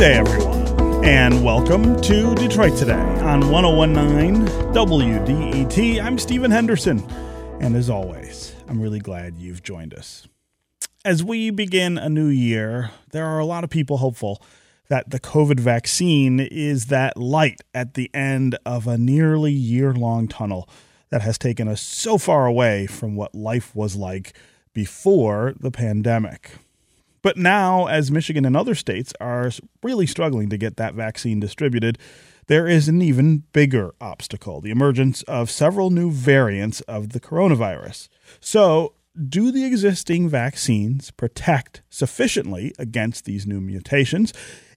Day, everyone, and welcome to Detroit Today on 1019 WDET. I'm Stephen Henderson, and as always, I'm really glad you've joined us. As we begin a new year, there are a lot of people hopeful that the COVID vaccine is that light at the end of a nearly year long tunnel that has taken us so far away from what life was like before the pandemic. But now, as Michigan and other states are really struggling to get that vaccine distributed, there is an even bigger obstacle the emergence of several new variants of the coronavirus. So, do the existing vaccines protect sufficiently against these new mutations?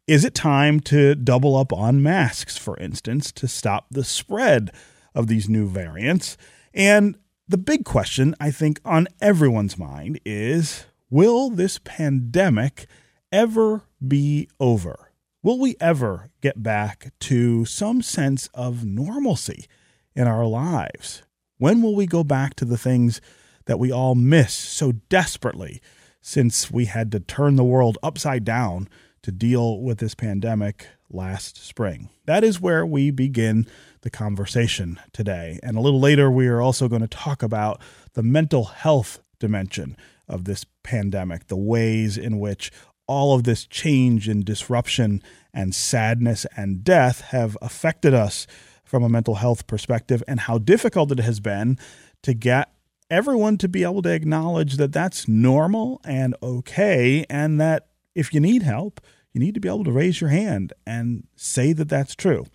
Is it time to double up on masks, for instance, to stop the spread of these new variants? And the big question, I think, on everyone's mind is Will this pandemic ever be over? Will we ever get back to some sense of normalcy in our lives? When will we go back to the things that we all miss so desperately since we had to turn the world upside down to deal with this pandemic last spring? That is where we begin the conversation today. And a little later, we are also going to talk about the mental health dimension of this pandemic, the ways in which all of this change and disruption and sadness and death have affected us from a mental health perspective, and how difficult it has been to get everyone to be able to acknowledge that that's normal and okay, and that if you need help, you need to be able to raise your hand and say that that's true.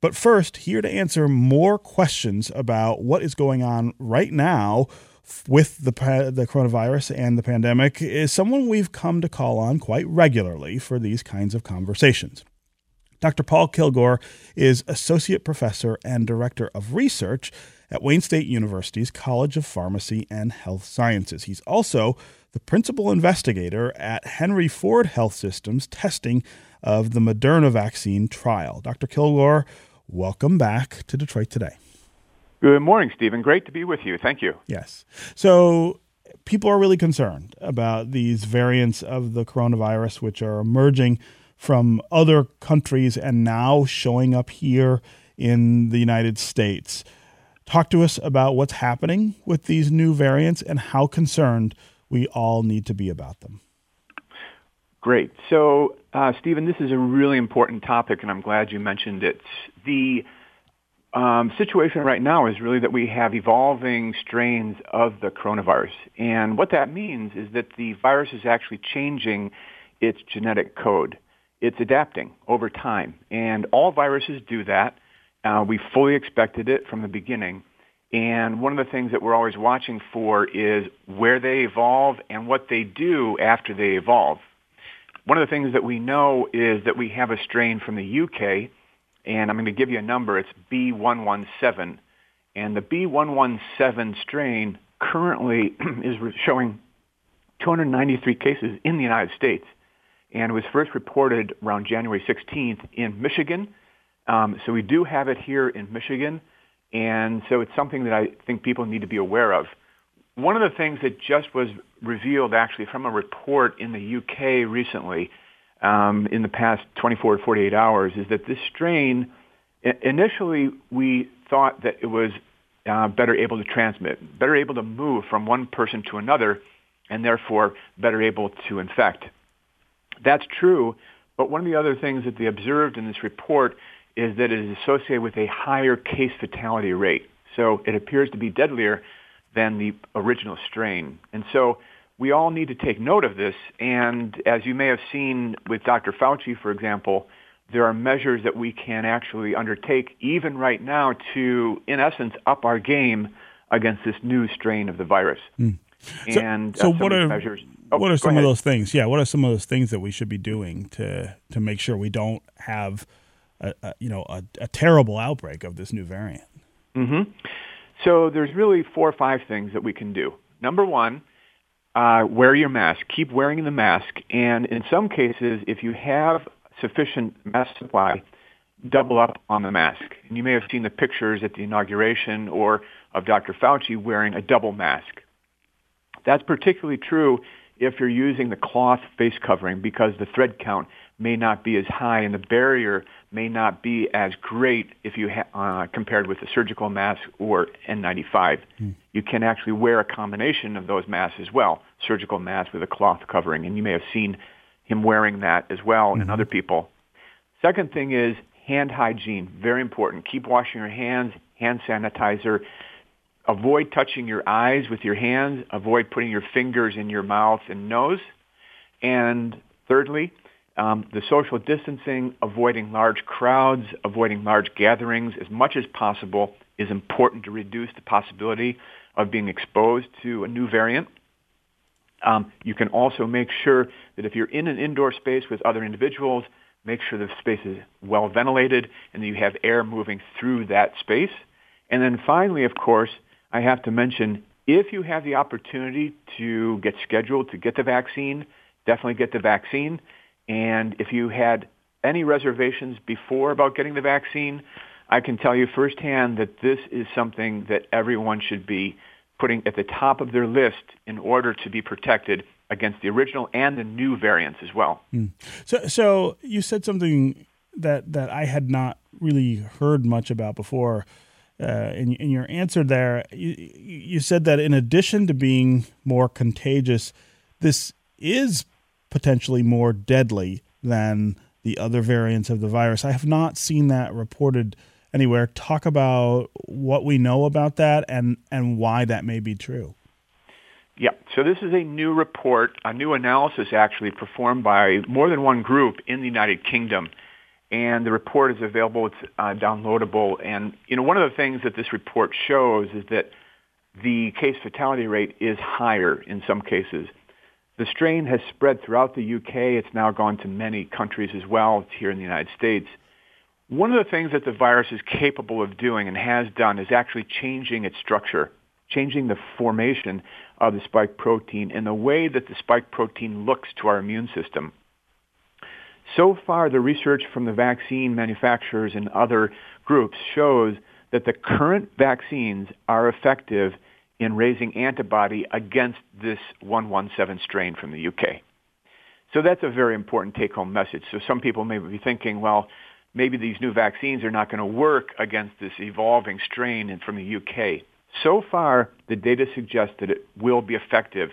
But first, here to answer more questions about what is going on right now with the the coronavirus and the pandemic is someone we've come to call on quite regularly for these kinds of conversations. Dr. Paul Kilgore is associate professor and director of research at Wayne State University's College of Pharmacy and Health Sciences. He's also the principal investigator at Henry Ford Health System's testing of the Moderna vaccine trial. Dr. Kilgore, welcome back to Detroit Today. Good morning, Stephen. Great to be with you. Thank you. Yes. So people are really concerned about these variants of the coronavirus, which are emerging from other countries and now showing up here in the United States. Talk to us about what's happening with these new variants and how concerned we all need to be about them. Great. So, uh, Stephen, this is a really important topic, and I'm glad you mentioned it. The um, situation right now is really that we have evolving strains of the coronavirus. And what that means is that the virus is actually changing its genetic code. It's adapting over time. And all viruses do that. Uh, we fully expected it from the beginning. And one of the things that we're always watching for is where they evolve and what they do after they evolve. One of the things that we know is that we have a strain from the UK and I'm going to give you a number. It's B117. And the B117 strain currently is showing 293 cases in the United States. And was first reported around January 16th in Michigan. Um, so we do have it here in Michigan. And so it's something that I think people need to be aware of. One of the things that just was revealed actually from a report in the UK recently um, in the past 24 to 48 hours is that this strain, initially we thought that it was uh, better able to transmit, better able to move from one person to another, and therefore better able to infect. That's true, but one of the other things that they observed in this report is that it is associated with a higher case fatality rate. So it appears to be deadlier than the original strain. And so we all need to take note of this. And as you may have seen with Dr. Fauci, for example, there are measures that we can actually undertake even right now to, in essence, up our game against this new strain of the virus. Mm. So, and so uh, what are measures? Oh, what are some ahead. of those things? Yeah, what are some of those things that we should be doing to to make sure we don't have a, a you know a, a, terrible outbreak of this new variant? Mm-hmm. So there's really four or five things that we can do. Number one uh, wear your mask. Keep wearing the mask. And in some cases, if you have sufficient mask supply, double up on the mask. And you may have seen the pictures at the inauguration or of Dr. Fauci wearing a double mask. That's particularly true if you're using the cloth face covering because the thread count may not be as high and the barrier may not be as great if you ha- uh, compared with a surgical mask or N95. Mm. You can actually wear a combination of those masks as well, surgical mask with a cloth covering, and you may have seen him wearing that as well mm-hmm. and other people. Second thing is hand hygiene, very important. Keep washing your hands, hand sanitizer. Avoid touching your eyes with your hands. Avoid putting your fingers in your mouth and nose. And thirdly, um, the social distancing, avoiding large crowds, avoiding large gatherings as much as possible is important to reduce the possibility of being exposed to a new variant. Um, you can also make sure that if you're in an indoor space with other individuals, make sure the space is well ventilated and that you have air moving through that space. And then finally, of course, I have to mention if you have the opportunity to get scheduled to get the vaccine, definitely get the vaccine. And if you had any reservations before about getting the vaccine, I can tell you firsthand that this is something that everyone should be putting at the top of their list in order to be protected against the original and the new variants as well. Mm. So, so you said something that that I had not really heard much about before. Uh, in, in your answer there, you, you said that in addition to being more contagious, this is potentially more deadly than the other variants of the virus. I have not seen that reported anywhere. Talk about what we know about that and, and why that may be true. Yeah, so this is a new report, a new analysis actually performed by more than one group in the United Kingdom. And the report is available, it's uh, downloadable. And, you know, one of the things that this report shows is that the case fatality rate is higher in some cases. The strain has spread throughout the UK. It's now gone to many countries as well. It's here in the United States. One of the things that the virus is capable of doing and has done is actually changing its structure, changing the formation of the spike protein and the way that the spike protein looks to our immune system. So far, the research from the vaccine manufacturers and other groups shows that the current vaccines are effective in raising antibody against this 117 strain from the UK. So that's a very important take-home message. So some people may be thinking, well, maybe these new vaccines are not going to work against this evolving strain from the UK. So far, the data suggests that it will be effective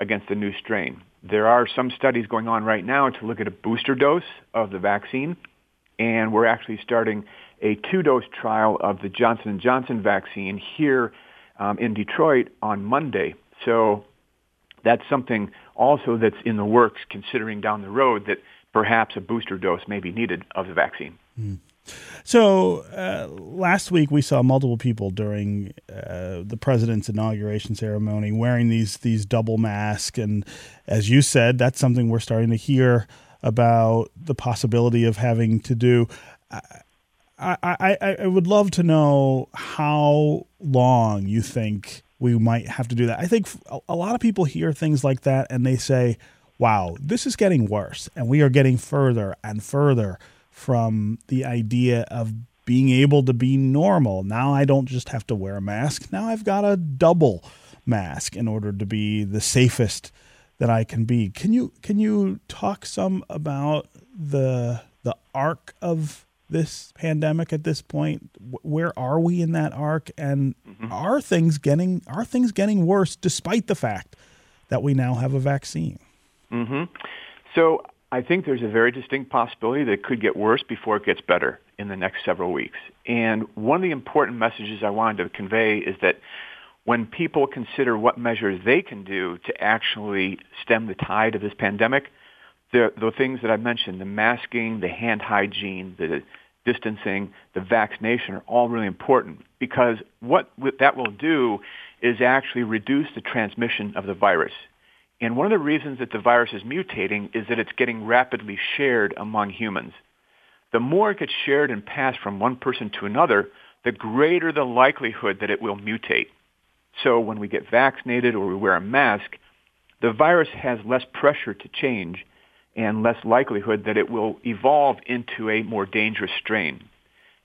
against the new strain. There are some studies going on right now to look at a booster dose of the vaccine, and we're actually starting a two-dose trial of the Johnson & Johnson vaccine here um, in Detroit on Monday. So that's something also that's in the works, considering down the road that perhaps a booster dose may be needed of the vaccine. Mm. So uh, last week we saw multiple people during uh, the president's inauguration ceremony wearing these these double masks, and as you said, that's something we're starting to hear about the possibility of having to do. I, I, I would love to know how long you think we might have to do that. I think a lot of people hear things like that and they say, wow, this is getting worse. And we are getting further and further from the idea of being able to be normal. Now I don't just have to wear a mask. Now I've got a double mask in order to be the safest that I can be. Can you can you talk some about the the arc of this pandemic at this point? Where are we in that arc? And mm-hmm. are things getting are things getting worse despite the fact that we now have a vaccine? Mm-hmm. So I think there's a very distinct possibility that it could get worse before it gets better in the next several weeks. And one of the important messages I wanted to convey is that when people consider what measures they can do to actually stem the tide of this pandemic, the, the things that I mentioned, the masking, the hand hygiene, the distancing, the vaccination are all really important because what that will do is actually reduce the transmission of the virus. And one of the reasons that the virus is mutating is that it's getting rapidly shared among humans. The more it gets shared and passed from one person to another, the greater the likelihood that it will mutate. So when we get vaccinated or we wear a mask, the virus has less pressure to change and less likelihood that it will evolve into a more dangerous strain.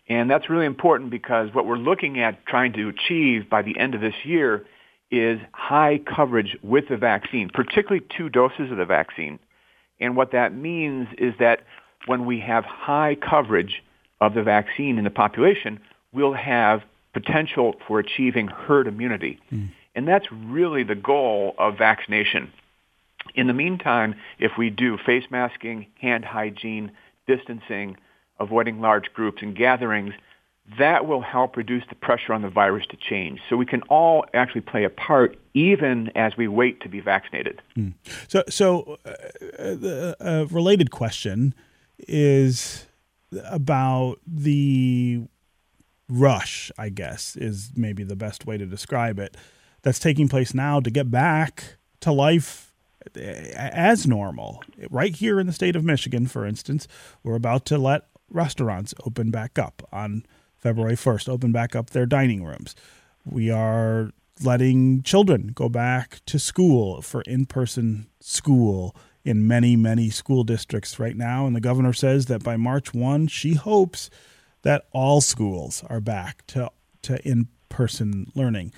And that's really important because what we're looking at trying to achieve by the end of this year is high coverage with the vaccine, particularly two doses of the vaccine. And what that means is that when we have high coverage of the vaccine in the population, we'll have potential for achieving herd immunity. Mm. And that's really the goal of vaccination. In the meantime, if we do face masking, hand hygiene, distancing, avoiding large groups and gatherings, that will help reduce the pressure on the virus to change. So we can all actually play a part even as we wait to be vaccinated. Hmm. So, so uh, the uh, related question is about the rush, I guess, is maybe the best way to describe it, that's taking place now to get back to life as normal. Right here in the state of Michigan, for instance, we're about to let restaurants open back up on February 1st, open back up their dining rooms. We are letting children go back to school for in person school in many, many school districts right now. And the governor says that by March 1, she hopes that all schools are back to, to in person learning.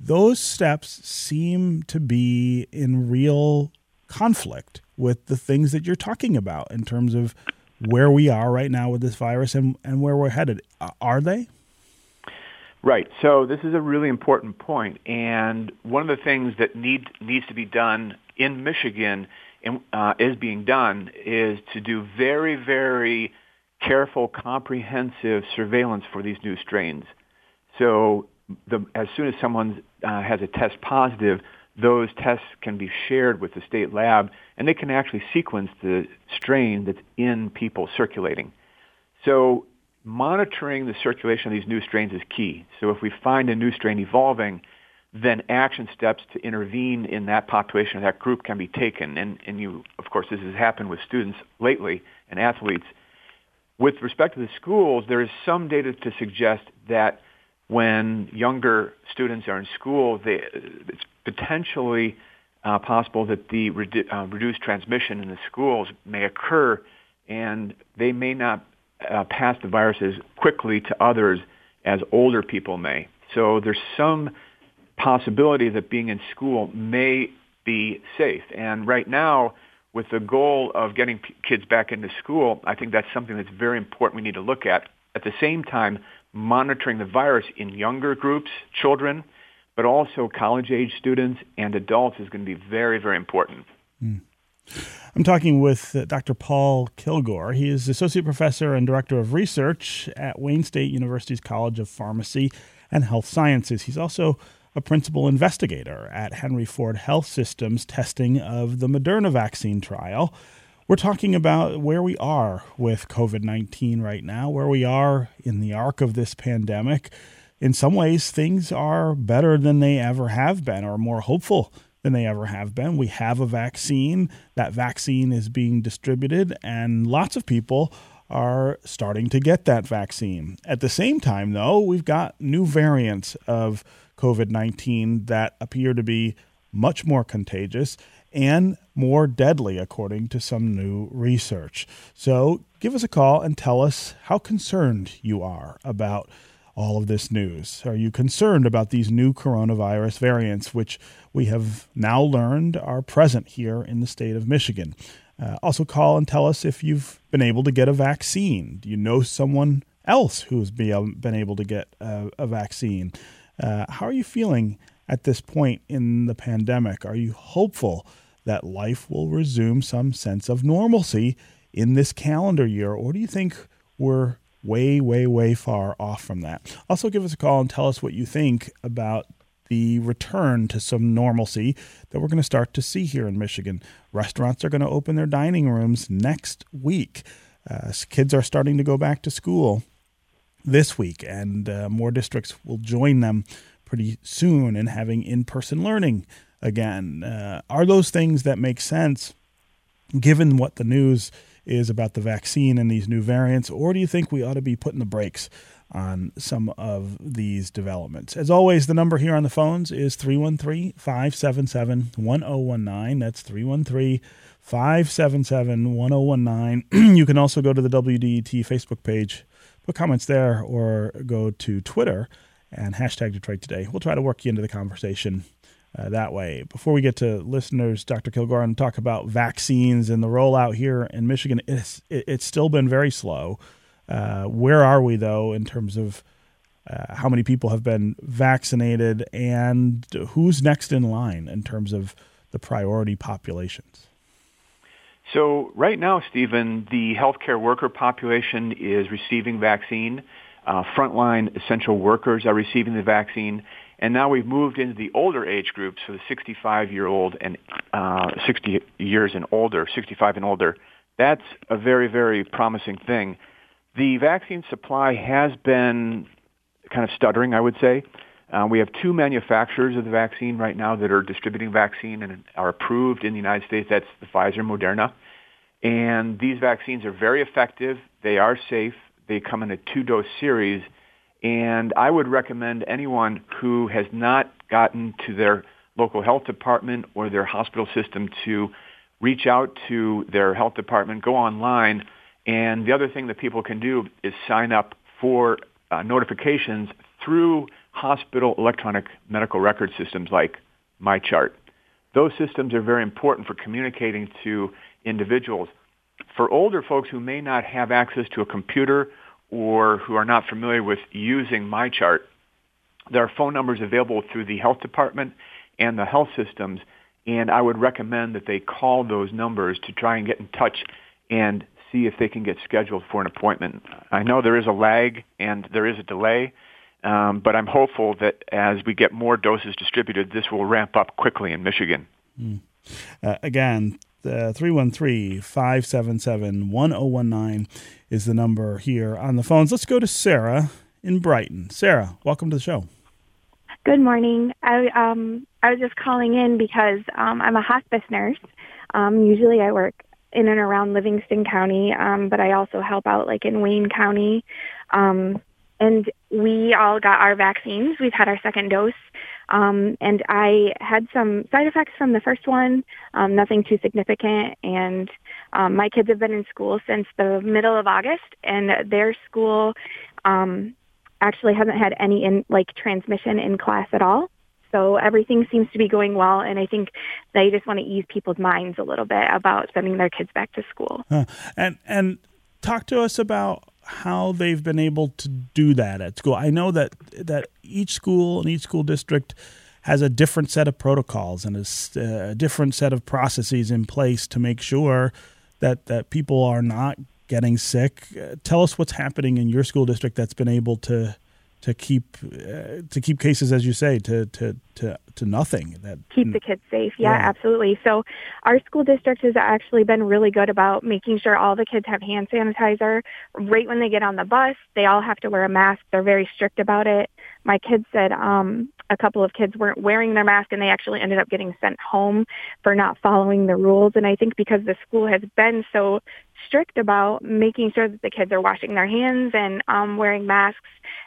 Those steps seem to be in real conflict with the things that you're talking about in terms of where we are right now with this virus and, and where we're headed. Are they? Right. So this is a really important point, and one of the things that need needs to be done in Michigan and uh, is being done is to do very, very careful, comprehensive surveillance for these new strains. So the, as soon as someone uh, has a test positive, those tests can be shared with the state lab, and they can actually sequence the strain that's in people circulating. So monitoring the circulation of these new strains is key. So if we find a new strain evolving, then action steps to intervene in that population, that group can be taken. And, and you, of course, this has happened with students lately and athletes. With respect to the schools, there is some data to suggest that when younger students are in school, they, it's potentially uh, possible that the redu- uh, reduced transmission in the schools may occur, and they may not uh, pass the viruses quickly to others as older people may. So there's some possibility that being in school may be safe. And right now, with the goal of getting p- kids back into school, I think that's something that's very important we need to look at. At the same time, monitoring the virus in younger groups, children, but also college age students and adults is going to be very, very important. Mm. I'm talking with uh, Dr. Paul Kilgore. He is Associate Professor and Director of Research at Wayne State University's College of Pharmacy and Health Sciences. He's also a principal investigator at Henry Ford Health System's testing of the Moderna vaccine trial. We're talking about where we are with COVID 19 right now, where we are in the arc of this pandemic. In some ways, things are better than they ever have been, or more hopeful than they ever have been. We have a vaccine. That vaccine is being distributed, and lots of people are starting to get that vaccine. At the same time, though, we've got new variants of COVID 19 that appear to be much more contagious and more deadly, according to some new research. So give us a call and tell us how concerned you are about all of this news. Are you concerned about these new coronavirus variants, which we have now learned are present here in the state of Michigan? Uh, also, call and tell us if you've been able to get a vaccine. Do you know someone else who's been able to get a, a vaccine? Uh, how are you feeling at this point in the pandemic? Are you hopeful that life will resume some sense of normalcy in this calendar year, or do you think we're way, way, way far off from that? Also, give us a call and tell us what you think about the return to some normalcy that we're going to start to see here in Michigan. Restaurants are going to open their dining rooms next week. Uh, kids are starting to go back to school this week, and uh, more districts will join them pretty soon in having in person learning again. Uh, are those things that make sense given what the news is about the vaccine and these new variants, or do you think we ought to be putting the brakes on some of these developments? As always, the number here on the phones is 313 577 1019. That's 313 577 1019. You can also go to the WDET Facebook page, put comments there, or go to Twitter and hashtag Detroit Today. We'll try to work you into the conversation uh, that way. Before we get to listeners, Dr. Kilgore, and talk about vaccines and the rollout here in Michigan, it's, it's still been very slow. Uh, where are we, though, in terms of uh, how many people have been vaccinated and who's next in line in terms of the priority populations? So right now, Stephen, the healthcare worker population is receiving vaccine. Uh, frontline essential workers are receiving the vaccine. And now we've moved into the older age groups, so the 65 year old and uh, 60 years and older, 65 and older. That's a very, very promising thing. The vaccine supply has been kind of stuttering, I would say. Uh, we have two manufacturers of the vaccine right now that are distributing vaccine and are approved in the United States. That's the Pfizer and Moderna. And these vaccines are very effective. They are safe. They come in a two-dose series. And I would recommend anyone who has not gotten to their local health department or their hospital system to reach out to their health department, go online. And the other thing that people can do is sign up for uh, notifications through hospital electronic medical record systems like MyChart. Those systems are very important for communicating to individuals. For older folks who may not have access to a computer or who are not familiar with using MyChart, there are phone numbers available through the health department and the health systems, and I would recommend that they call those numbers to try and get in touch and see if they can get scheduled for an appointment. I know there is a lag and there is a delay, um, but I'm hopeful that as we get more doses distributed, this will ramp up quickly in Michigan. Mm. Uh, again, 313 577 1019 is the number here on the phones. Let's go to Sarah in Brighton. Sarah, welcome to the show. Good morning. I um I was just calling in because um, I'm a hospice nurse. Um, usually, I work in and around Livingston County, um, but I also help out like in Wayne County. Um, and we all got our vaccines. We've had our second dose. Um, and I had some side effects from the first one, um, nothing too significant. And um, my kids have been in school since the middle of August, and their school um, actually hasn't had any in like transmission in class at all. So everything seems to be going well, and I think they just want to ease people's minds a little bit about sending their kids back to school. Huh. And and talk to us about how they've been able to do that at school. I know that that each school and each school district has a different set of protocols and a, a different set of processes in place to make sure that that people are not getting sick. Uh, tell us what's happening in your school district that's been able to to keep uh, to keep cases, as you say, to to to to nothing. That keep the kids safe. Yeah, yeah, absolutely. So our school district has actually been really good about making sure all the kids have hand sanitizer right when they get on the bus. They all have to wear a mask. They're very strict about it. My kids said um, a couple of kids weren't wearing their mask and they actually ended up getting sent home for not following the rules. And I think because the school has been so strict about making sure that the kids are washing their hands and um, wearing masks,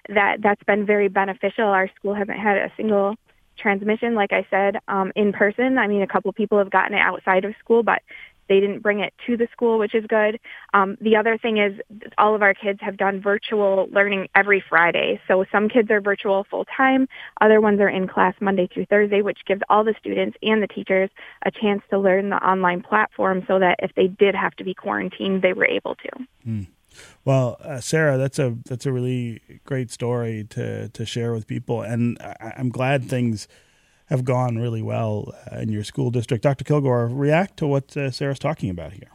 that that's been very beneficial. Our school hasn't had a single transmission, like I said, um, in person. I mean, a couple of people have gotten it outside of school, but they didn't bring it to the school, which is good. Um, the other thing is all of our kids have done virtual learning every Friday. So some kids are virtual full time. Other ones are in class Monday through Thursday, which gives all the students and the teachers a chance to learn the online platform so that if they did have to be quarantined, they were able to. Mm. Well, uh, Sarah, that's a that's a really great story to to share with people, and I, am glad things have gone really well uh, in your school district. Dr. Kilgore, react to what uh, Sarah's talking about here.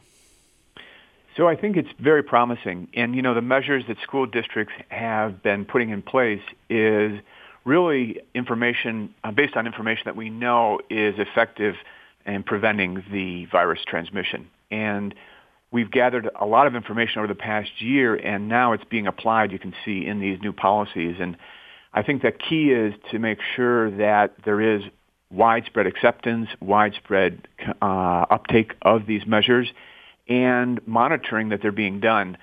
So I think it's very promising, and you know the measures that school districts have been putting in place is really information uh, based on information that we know is effective in preventing the virus transmission, and we've gathered a lot of information over the past year, and now it's being applied. You can see in these new policies and I think the key is to make sure that there is widespread acceptance, widespread uh, uptake of these measures, and monitoring that they're being done.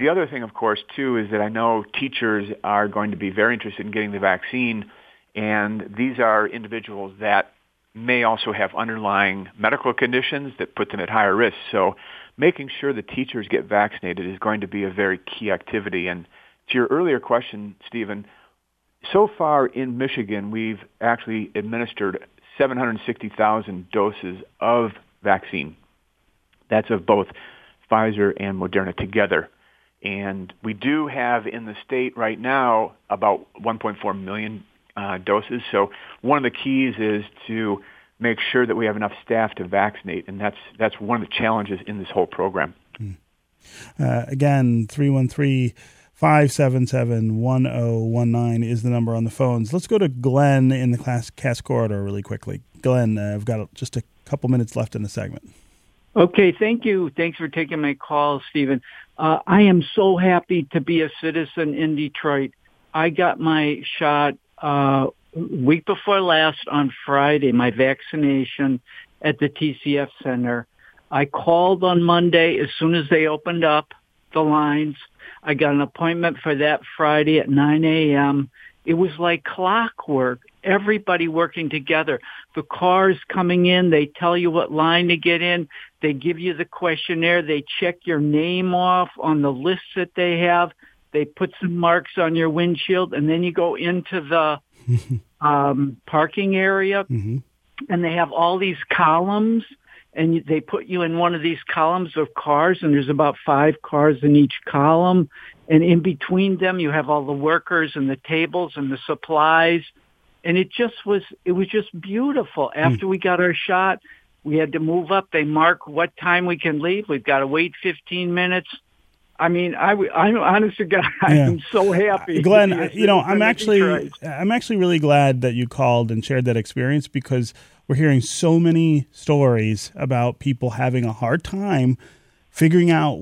The other thing, of course, too, is that I know teachers are going to be very interested in getting the vaccine, and these are individuals that may also have underlying medical conditions that put them at higher risk. So making sure the teachers get vaccinated is going to be a very key activity. And to your earlier question, Stephen, so far in Michigan, we've actually administered 760,000 doses of vaccine. That's of both Pfizer and Moderna together. And we do have in the state right now about 1.4 million uh, doses. So one of the keys is to make sure that we have enough staff to vaccinate, and that's that's one of the challenges in this whole program. Hmm. Uh, again, 313 577 1019 is the number on the phones. Let's go to Glenn in the class Cass corridor really quickly. Glenn, uh, I've got just a couple minutes left in the segment. Okay, thank you. Thanks for taking my call, Stephen. Uh, I am so happy to be a citizen in Detroit. I got my shot uh, week before last on Friday, my vaccination at the TCF Center. I called on Monday as soon as they opened up the lines. I got an appointment for that Friday at 9 a.m. It was like clockwork. Everybody working together. The cars coming in, they tell you what line to get in. They give you the questionnaire. They check your name off on the list that they have. They put some marks on your windshield, and then you go into the um, parking area, mm-hmm. and they have all these columns and they put you in one of these columns of cars and there's about five cars in each column. And in between them you have all the workers and the tables and the supplies. And it just was it was just beautiful. Hmm. after we got our shot we had to move up. They mark what time we can leave. We've got to wait 15 minutes I mean, I, I'm honest to God, I'm so happy. Glenn, you know, I'm actually, I'm actually really glad that you called and shared that experience because we're hearing so many stories about people having a hard time figuring out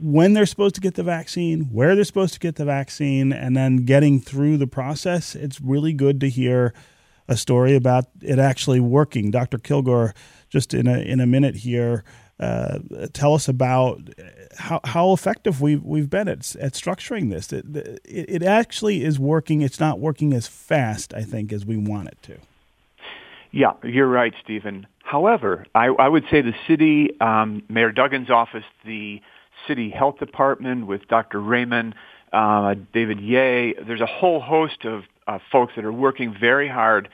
when they're supposed to get the vaccine, where they're supposed to get the vaccine, and then getting through the process. It's really good to hear a story about it actually working. Dr. Kilgore, just in a in a minute here, uh, tell us about how, how effective we've we've been at at structuring this. It, it, it actually is working. It's not working as fast, I think, as we want it to. Yeah, you're right, Stephen. However, I, I would say the city, um, Mayor Duggan's office, the city health department with Dr. Raymond, uh, David Ye, there's a whole host of uh, folks that are working very hard.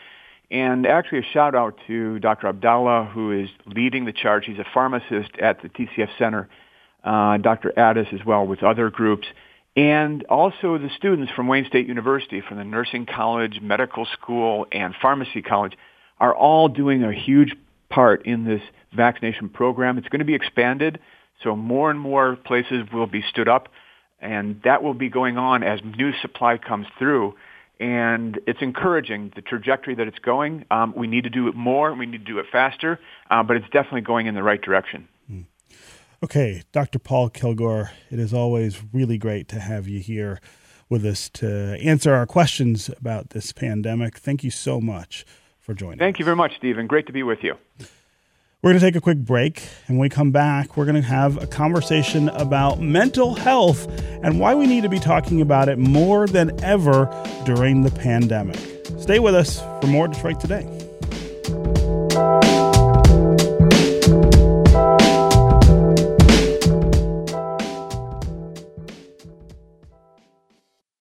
And actually, a shout out to Dr. Abdallah, who is leading the charge. He's a pharmacist at the TCF Center. Uh, Dr. Addis as well with other groups. And also the students from Wayne State University, from the nursing college, medical school, and pharmacy college are all doing a huge part in this vaccination program. It's going to be expanded, so more and more places will be stood up, and that will be going on as new supply comes through. And it's encouraging the trajectory that it's going. Um, we need to do it more. We need to do it faster, uh, but it's definitely going in the right direction. Hmm. Okay, Dr. Paul Kilgore, it is always really great to have you here with us to answer our questions about this pandemic. Thank you so much for joining. Thank us. you very much, Stephen. Great to be with you. We're going to take a quick break. And when we come back, we're going to have a conversation about mental health and why we need to be talking about it more than ever during the pandemic. Stay with us for more Detroit Today.